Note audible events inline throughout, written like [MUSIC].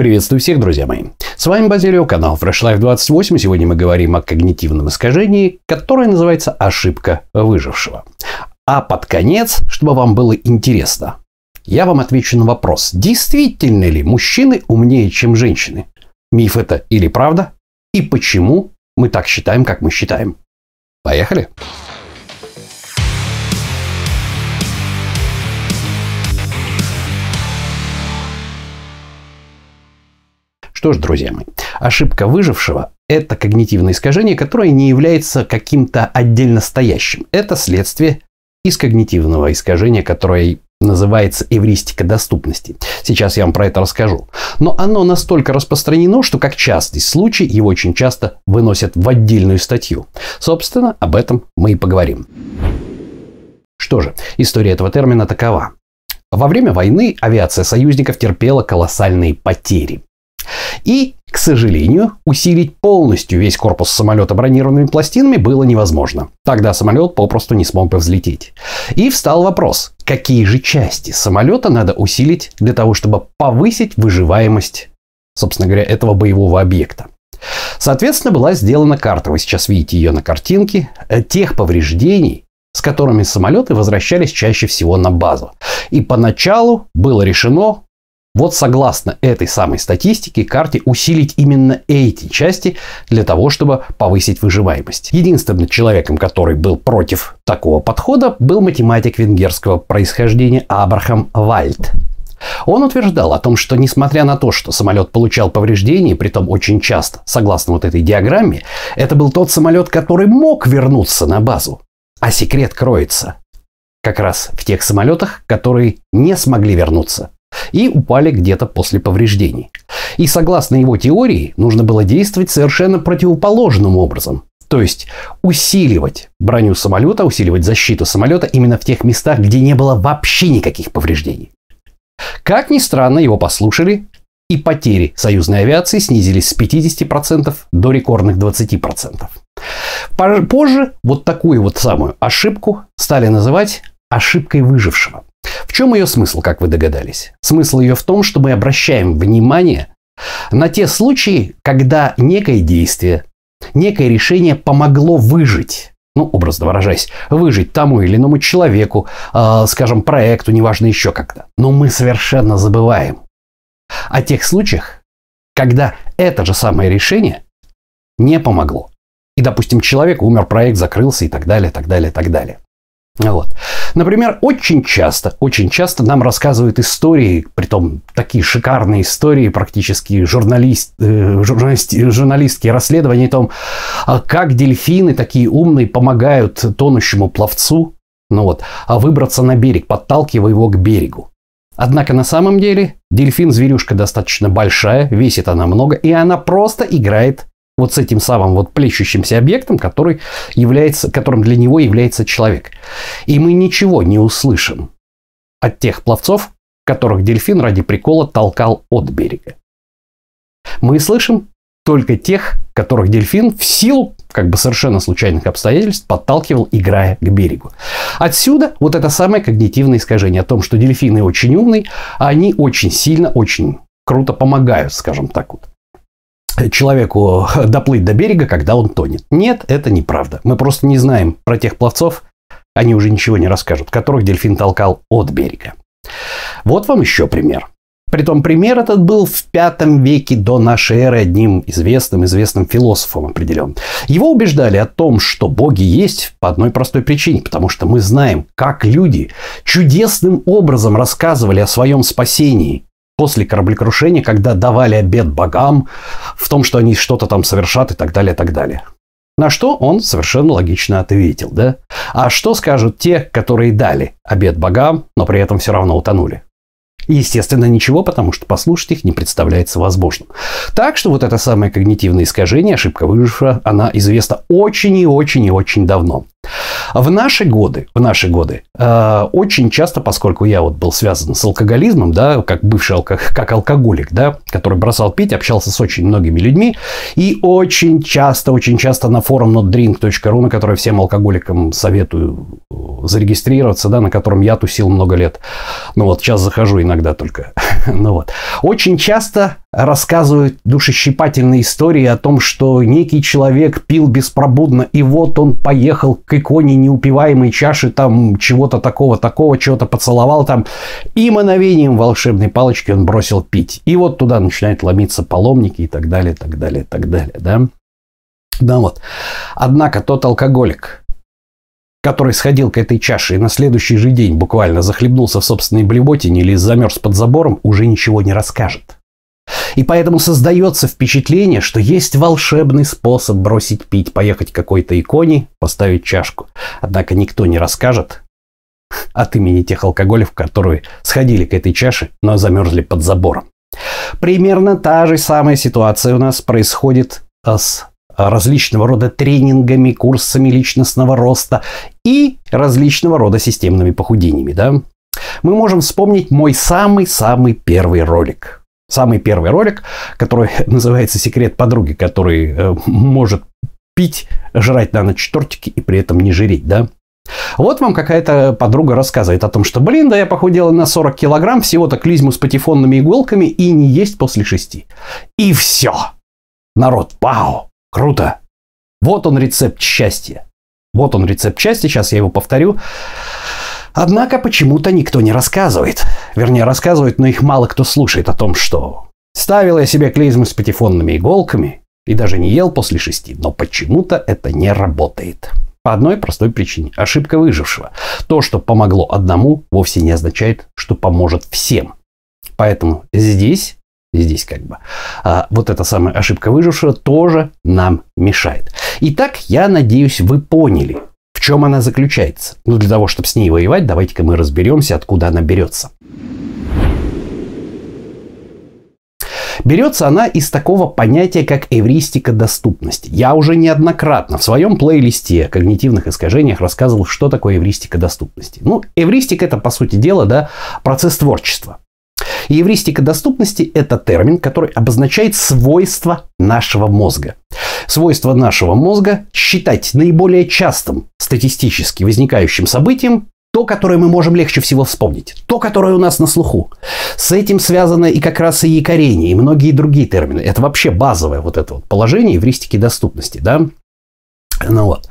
Приветствую всех, друзья мои. С вами Базилио, канал Fresh Life 28. Сегодня мы говорим о когнитивном искажении, которое называется ошибка выжившего. А под конец, чтобы вам было интересно, я вам отвечу на вопрос, действительно ли мужчины умнее, чем женщины? Миф это или правда? И почему мы так считаем, как мы считаем? Поехали! Что ж, друзья мои, ошибка выжившего – это когнитивное искажение, которое не является каким-то отдельно стоящим. Это следствие из когнитивного искажения, которое называется эвристика доступности. Сейчас я вам про это расскажу. Но оно настолько распространено, что как частый случай его очень часто выносят в отдельную статью. Собственно, об этом мы и поговорим. Что же, история этого термина такова. Во время войны авиация союзников терпела колоссальные потери. И, к сожалению, усилить полностью весь корпус самолета бронированными пластинами было невозможно. Тогда самолет попросту не смог бы взлететь. И встал вопрос, какие же части самолета надо усилить для того, чтобы повысить выживаемость, собственно говоря, этого боевого объекта. Соответственно, была сделана карта, вы сейчас видите ее на картинке, э, тех повреждений, с которыми самолеты возвращались чаще всего на базу. И поначалу было решено вот согласно этой самой статистике, карте усилить именно эти части для того, чтобы повысить выживаемость. Единственным человеком, который был против такого подхода, был математик венгерского происхождения Абрахам Вальд. Он утверждал о том, что несмотря на то, что самолет получал повреждения, притом очень часто, согласно вот этой диаграмме, это был тот самолет, который мог вернуться на базу. А секрет кроется как раз в тех самолетах, которые не смогли вернуться и упали где-то после повреждений. И согласно его теории, нужно было действовать совершенно противоположным образом. То есть усиливать броню самолета, усиливать защиту самолета именно в тех местах, где не было вообще никаких повреждений. Как ни странно, его послушали, и потери союзной авиации снизились с 50% до рекордных 20%. Позже вот такую вот самую ошибку стали называть ошибкой выжившего. В чем ее смысл, как вы догадались? Смысл ее в том, что мы обращаем внимание на те случаи, когда некое действие, некое решение помогло выжить ну, образно выражаясь, выжить тому или иному человеку, э, скажем, проекту, неважно еще как-то. Но мы совершенно забываем о тех случаях, когда это же самое решение не помогло. И, допустим, человек умер, проект закрылся и так далее, так далее, так далее. Вот. Например, очень часто, очень часто нам рассказывают истории, притом такие шикарные истории, практически журналист, э, журналист, журналистские расследования о том, а как дельфины такие умные помогают тонущему пловцу ну вот, а выбраться на берег, подталкивая его к берегу. Однако на самом деле дельфин зверюшка достаточно большая, весит она много, и она просто играет вот с этим самым вот плещущимся объектом, который является, которым для него является человек. И мы ничего не услышим от тех пловцов, которых дельфин ради прикола толкал от берега. Мы слышим только тех, которых дельфин в силу как бы совершенно случайных обстоятельств подталкивал, играя к берегу. Отсюда вот это самое когнитивное искажение о том, что дельфины очень умные, а они очень сильно, очень круто помогают, скажем так вот человеку [LAUGHS] доплыть до берега, когда он тонет. Нет, это неправда. Мы просто не знаем про тех пловцов, они уже ничего не расскажут, которых дельфин толкал от берега. Вот вам еще пример. Притом пример этот был в пятом веке до нашей эры одним известным, известным философом определен. Его убеждали о том, что боги есть по одной простой причине, потому что мы знаем, как люди чудесным образом рассказывали о своем спасении после кораблекрушения, когда давали обед богам в том, что они что-то там совершат и так далее, и так далее. На что он совершенно логично ответил, да? А что скажут те, которые дали обед богам, но при этом все равно утонули? Естественно, ничего, потому что послушать их не представляется возможным. Так что вот это самое когнитивное искажение, ошибка выжившего, она известна очень и очень и очень давно. В наши годы, в наши годы, э, очень часто, поскольку я вот был связан с алкоголизмом, да, как бывший алко, как алкоголик, да, который бросал пить, общался с очень многими людьми, и очень часто, очень часто на форум notdrink.ru, на который всем алкоголикам советую э, зарегистрироваться, да, на котором я тусил много лет. Ну вот, сейчас захожу иногда только. [LAUGHS] ну вот. Очень часто рассказывают душещипательные истории о том, что некий человек пил беспробудно, и вот он поехал к иконе неупиваемой чаши, там чего-то такого, такого, чего-то поцеловал там, и мановением волшебной палочки он бросил пить. И вот туда начинают ломиться паломники и так далее, так далее, так далее, да. Да вот. Однако тот алкоголик, который сходил к этой чаше и на следующий же день буквально захлебнулся в собственной блевотине или замерз под забором, уже ничего не расскажет. И поэтому создается впечатление, что есть волшебный способ бросить пить, поехать к какой-то иконе, поставить чашку. Однако никто не расскажет от имени тех алкоголев, которые сходили к этой чаше, но замерзли под забором. Примерно та же самая ситуация у нас происходит с различного рода тренингами, курсами личностного роста и различного рода системными похудениями. Да? Мы можем вспомнить мой самый-самый первый ролик – самый первый ролик, который [LAUGHS] называется «Секрет подруги», который э, может пить, жрать на ночь тортики и при этом не жиреть, да? Вот вам какая-то подруга рассказывает о том, что, блин, да я похудела на 40 килограмм, всего-то клизму с патефонными иголками и не есть после шести. И все. Народ, пау, круто. Вот он рецепт счастья. Вот он рецепт счастья, сейчас я его повторю. Однако почему-то никто не рассказывает. Вернее, рассказывают, но их мало кто слушает о том, что ставил я себе клизму с патефонными иголками и даже не ел после шести, но почему-то это не работает. По одной простой причине. Ошибка выжившего. То, что помогло одному, вовсе не означает, что поможет всем. Поэтому здесь, здесь как бы, а, вот эта самая ошибка выжившего тоже нам мешает. Итак, я надеюсь, вы поняли, в чем она заключается? Ну, для того, чтобы с ней воевать, давайте-ка мы разберемся, откуда она берется. Берется она из такого понятия, как эвристика доступности. Я уже неоднократно в своем плейлисте о когнитивных искажениях рассказывал, что такое эвристика доступности. Ну, эвристика это, по сути дела, да, процесс творчества. И эвристика доступности – это термин, который обозначает свойства нашего мозга. Свойство нашего мозга – считать наиболее частым статистически возникающим событием то, которое мы можем легче всего вспомнить, то, которое у нас на слуху. С этим связано и как раз и якорение, и многие другие термины. Это вообще базовое вот это вот положение эвристики доступности, да? Ну вот.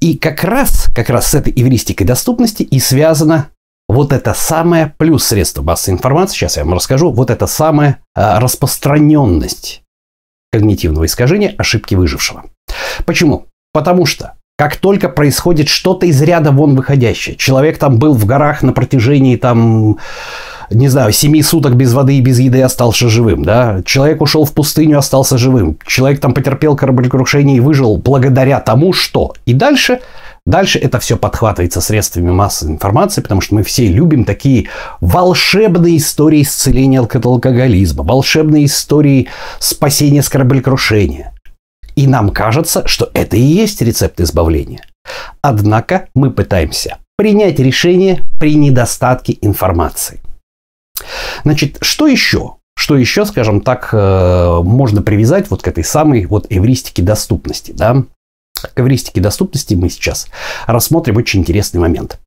И как раз, как раз с этой эвристикой доступности и связано вот это самое, плюс средства массовой информации, сейчас я вам расскажу, вот это самая распространенность когнитивного искажения ошибки выжившего. Почему? Потому что как только происходит что-то из ряда вон выходящее, человек там был в горах на протяжении там не знаю, семи суток без воды и без еды остался живым, да, человек ушел в пустыню, остался живым, человек там потерпел кораблекрушение и выжил благодаря тому, что. И дальше Дальше это все подхватывается средствами массовой информации, потому что мы все любим такие волшебные истории исцеления от алкоголизма, волшебные истории спасения с кораблекрушения. И нам кажется, что это и есть рецепт избавления. Однако мы пытаемся принять решение при недостатке информации. Значит, что еще? Что еще, скажем так, э, можно привязать вот к этой самой вот эвристике доступности, да? К доступности мы сейчас рассмотрим очень интересный момент.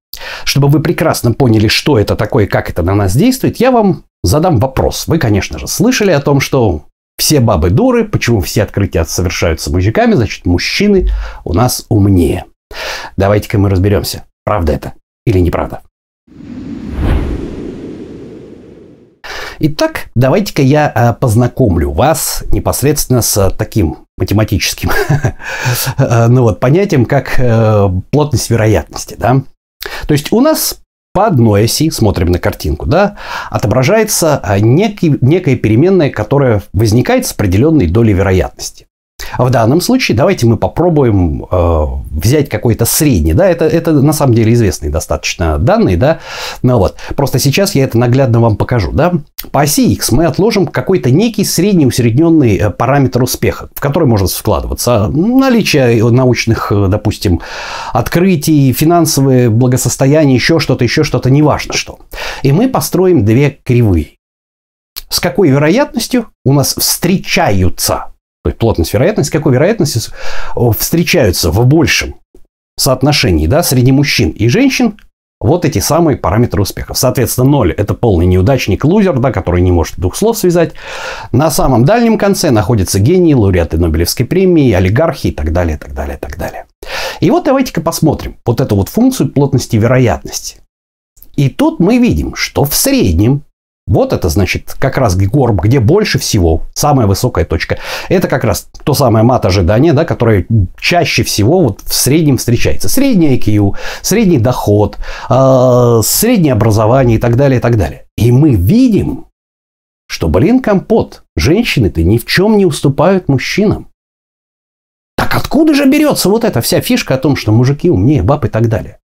Чтобы вы прекрасно поняли, что это такое и как это на нас действует, я вам задам вопрос. Вы, конечно же, слышали о том, что все бабы дуры, почему все открытия совершаются мужиками, значит, мужчины у нас умнее. Давайте-ка мы разберемся, правда это или неправда. Итак, давайте-ка я э, познакомлю вас непосредственно с таким математическим [LAUGHS] ну вот, понятием, как э, плотность вероятности. Да? То есть у нас по одной оси, смотрим на картинку, да, отображается некий, некая переменная, которая возникает с определенной долей вероятности. А в данном случае давайте мы попробуем э, взять какой-то средний. Да, это, это на самом деле известные достаточно данные. Да? Ну, вот. Просто сейчас я это наглядно вам покажу. Да? По оси X мы отложим какой-то некий средний усредненный э, параметр успеха, в который может вкладываться наличие научных, э, допустим, открытий, финансовое благосостояние, еще что-то, еще что-то, неважно что. И мы построим две кривые. С какой вероятностью у нас встречаются то есть плотность вероятность, какой вероятностью встречаются в большем соотношении да, среди мужчин и женщин Вот эти самые параметры успехов. Соответственно, 0 – это полный неудачник, лузер, да, который не может двух слов связать. На самом дальнем конце находятся гении, лауреаты Нобелевской премии, олигархи и так далее, так далее, так далее. И вот давайте-ка посмотрим вот эту вот функцию плотности вероятности. И тут мы видим, что в среднем вот это значит как раз горб, где больше всего, самая высокая точка. Это как раз то самое мат ожидания, да, которое чаще всего вот в среднем встречается. Средний IQ, средний доход, э, среднее образование и так далее, и так далее. И мы видим, что, блин, компот, женщины-то ни в чем не уступают мужчинам. Так откуда же берется вот эта вся фишка о том, что мужики умнее баб и так далее?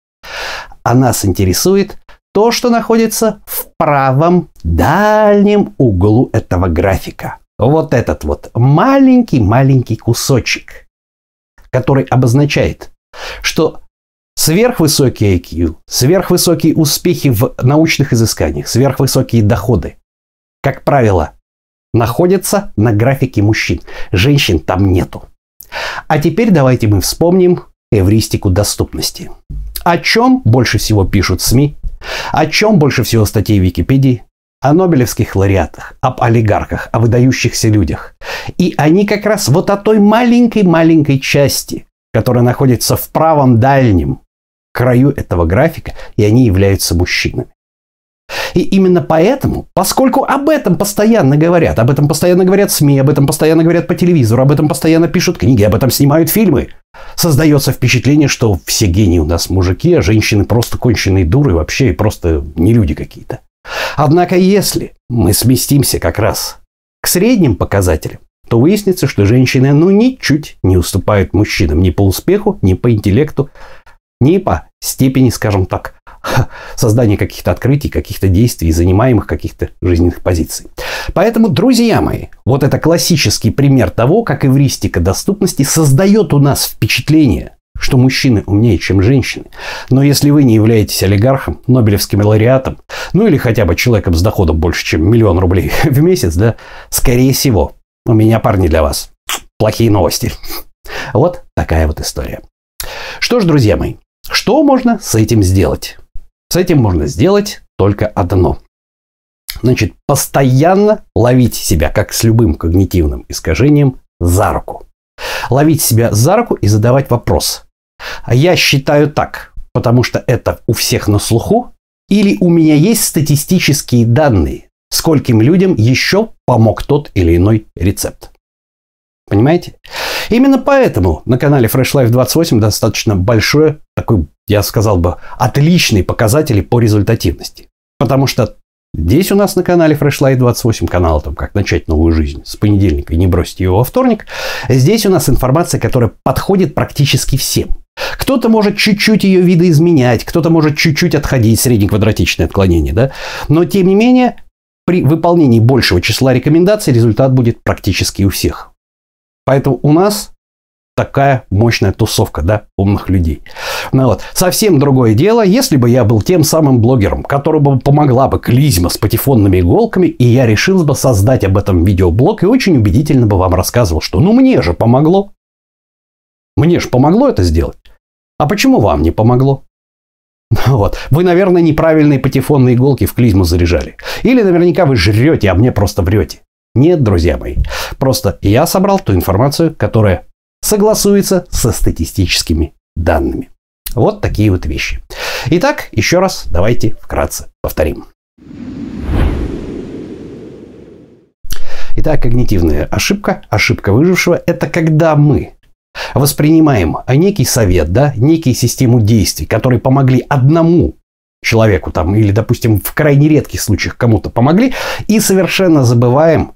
А нас интересует то, что находится в правом дальнем углу этого графика. Вот этот вот маленький-маленький кусочек, который обозначает, что сверхвысокий IQ, сверхвысокие успехи в научных изысканиях, сверхвысокие доходы, как правило, находятся на графике мужчин. Женщин там нету. А теперь давайте мы вспомним эвристику доступности. О чем больше всего пишут СМИ о чем больше всего статей в Википедии? О нобелевских лауреатах, об олигархах, о выдающихся людях. И они как раз вот о той маленькой-маленькой части, которая находится в правом дальнем краю этого графика, и они являются мужчинами. И именно поэтому, поскольку об этом постоянно говорят, об этом постоянно говорят СМИ, об этом постоянно говорят по телевизору, об этом постоянно пишут книги, об этом снимают фильмы, создается впечатление, что все гении у нас мужики, а женщины просто конченые дуры вообще и просто не люди какие-то. Однако если мы сместимся как раз к средним показателям, то выяснится, что женщины ну ничуть не уступают мужчинам ни по успеху, ни по интеллекту, ни по степени, скажем так, [LAUGHS] создания каких-то открытий, каких-то действий, занимаемых каких-то жизненных позиций. Поэтому, друзья мои, вот это классический пример того, как эвристика доступности создает у нас впечатление, что мужчины умнее, чем женщины. Но если вы не являетесь олигархом, нобелевским лауреатом, ну или хотя бы человеком с доходом больше, чем миллион рублей [LAUGHS] в месяц, да, скорее всего, у меня, парни, для вас плохие новости. [LAUGHS] Вот такая вот история. Что ж, друзья мои, что можно с этим сделать? С этим можно сделать только одно. Значит, постоянно ловить себя, как с любым когнитивным искажением, за руку. Ловить себя за руку и задавать вопрос. А я считаю так, потому что это у всех на слуху, или у меня есть статистические данные, скольким людям еще помог тот или иной рецепт. Понимаете? Именно поэтому на канале Fresh Life 28 достаточно большой, такой, я сказал бы, отличный показатель по результативности. Потому что здесь у нас на канале Fresh Life 28, канал там «Как начать новую жизнь» с понедельника и не бросить его во вторник, здесь у нас информация, которая подходит практически всем. Кто-то может чуть-чуть ее видоизменять, кто-то может чуть-чуть отходить, среднеквадратичное отклонение, да? Но, тем не менее, при выполнении большего числа рекомендаций результат будет практически у всех. Поэтому у нас такая мощная тусовка, да, умных людей. Ну вот, совсем другое дело, если бы я был тем самым блогером, которому помогла бы клизма с патефонными иголками, и я решил бы создать об этом видеоблог и очень убедительно бы вам рассказывал, что ну мне же помогло. Мне же помогло это сделать. А почему вам не помогло? [LAUGHS] Вот. Вы, наверное, неправильные патефонные иголки в клизму заряжали. Или наверняка вы жрете, а мне просто врете. Нет, друзья мои. Просто я собрал ту информацию, которая согласуется со статистическими данными. Вот такие вот вещи. Итак, еще раз давайте вкратце повторим. Итак, когнитивная ошибка, ошибка выжившего – это когда мы воспринимаем некий совет, да, некий систему действий, которые помогли одному человеку там, или, допустим, в крайне редких случаях кому-то помогли, и совершенно забываем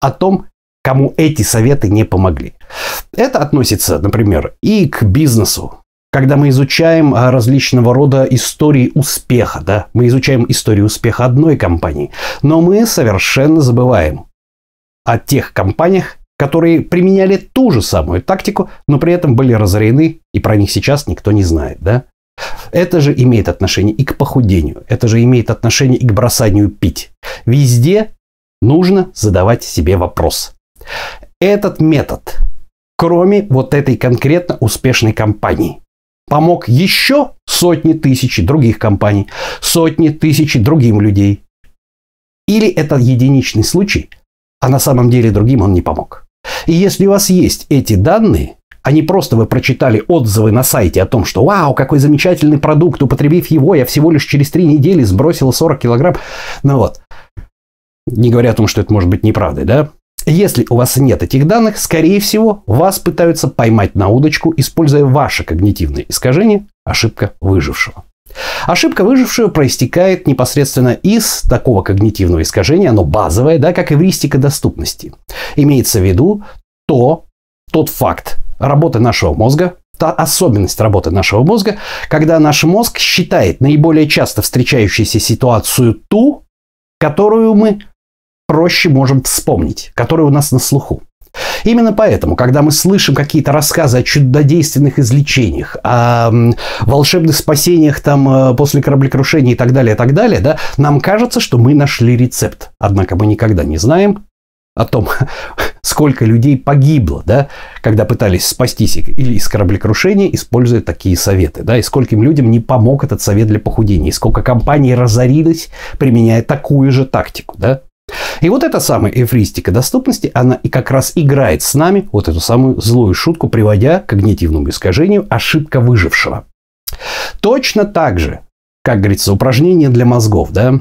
о том, кому эти советы не помогли. Это относится, например, и к бизнесу. Когда мы изучаем а, различного рода истории успеха, да, мы изучаем историю успеха одной компании, но мы совершенно забываем о тех компаниях, которые применяли ту же самую тактику, но при этом были разорены, и про них сейчас никто не знает, да? Это же имеет отношение и к похудению, это же имеет отношение и к бросанию пить. Везде нужно задавать себе вопрос. Этот метод, кроме вот этой конкретно успешной компании, помог еще сотни тысяч других компаний, сотни тысяч другим людей. Или это единичный случай, а на самом деле другим он не помог. И если у вас есть эти данные, а не просто вы прочитали отзывы на сайте о том, что «Вау, какой замечательный продукт, употребив его, я всего лишь через три недели сбросил 40 килограмм». Ну вот. Не говоря о том, что это может быть неправдой, да? Если у вас нет этих данных, скорее всего, вас пытаются поймать на удочку, используя ваше когнитивное искажение – ошибка выжившего. Ошибка выжившего проистекает непосредственно из такого когнитивного искажения, оно базовое, да, как эвристика доступности. Имеется в виду то, тот факт работы нашего мозга, та особенность работы нашего мозга, когда наш мозг считает наиболее часто встречающуюся ситуацию ту, которую мы проще можем вспомнить, которая у нас на слуху. Именно поэтому, когда мы слышим какие-то рассказы о чудодейственных излечениях, о волшебных спасениях там э, после кораблекрушения и так далее, и так далее, да, нам кажется, что мы нашли рецепт. Однако мы никогда не знаем о том, [LAUGHS] сколько людей погибло, да, когда пытались спастись или из кораблекрушения, используя такие советы, да, и скольким людям не помог этот совет для похудения, и сколько компаний разорились, применяя такую же тактику, да. И вот эта самая эвристика доступности, она и как раз играет с нами вот эту самую злую шутку, приводя к когнитивному искажению ошибка выжившего. Точно так же, как говорится, упражнение для мозгов, да,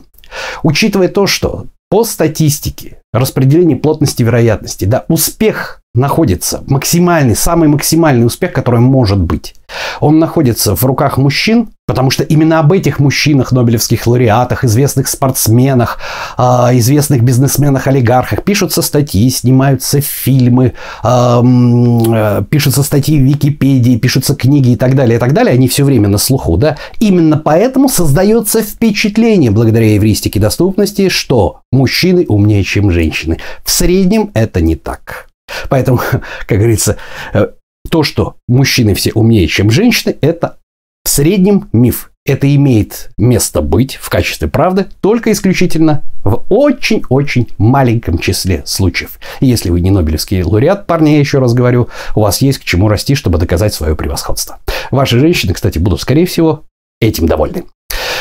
учитывая то, что по статистике распределение плотности вероятности, да, успех находится, максимальный, самый максимальный успех, который может быть. Он находится в руках мужчин, потому что именно об этих мужчинах, нобелевских лауреатах, известных спортсменах, а, известных бизнесменах-олигархах пишутся статьи, снимаются фильмы, э, пишутся статьи в Википедии, пишутся книги и так далее, и так далее. Они все время на слуху, да. Именно поэтому создается впечатление, благодаря евристике доступности, что мужчины умнее, чем женщины. В среднем это не так. Поэтому, [LAUGHS] как говорится, э, то, что мужчины все умнее, чем женщины, это в среднем миф. Это имеет место быть в качестве правды только исключительно в очень-очень маленьком числе случаев. Если вы не Нобелевский лауреат, парни, я еще раз говорю, у вас есть к чему расти, чтобы доказать свое превосходство. Ваши женщины, кстати, будут, скорее всего, этим довольны.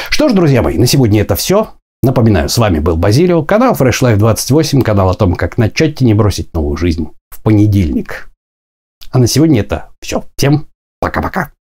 Что ж, друзья мои, на сегодня это все. Напоминаю, с вами был Базилио, канал Fresh Life 28, канал о том, как начать и не бросить новую жизнь в понедельник. А на сегодня это все. Всем пока-пока.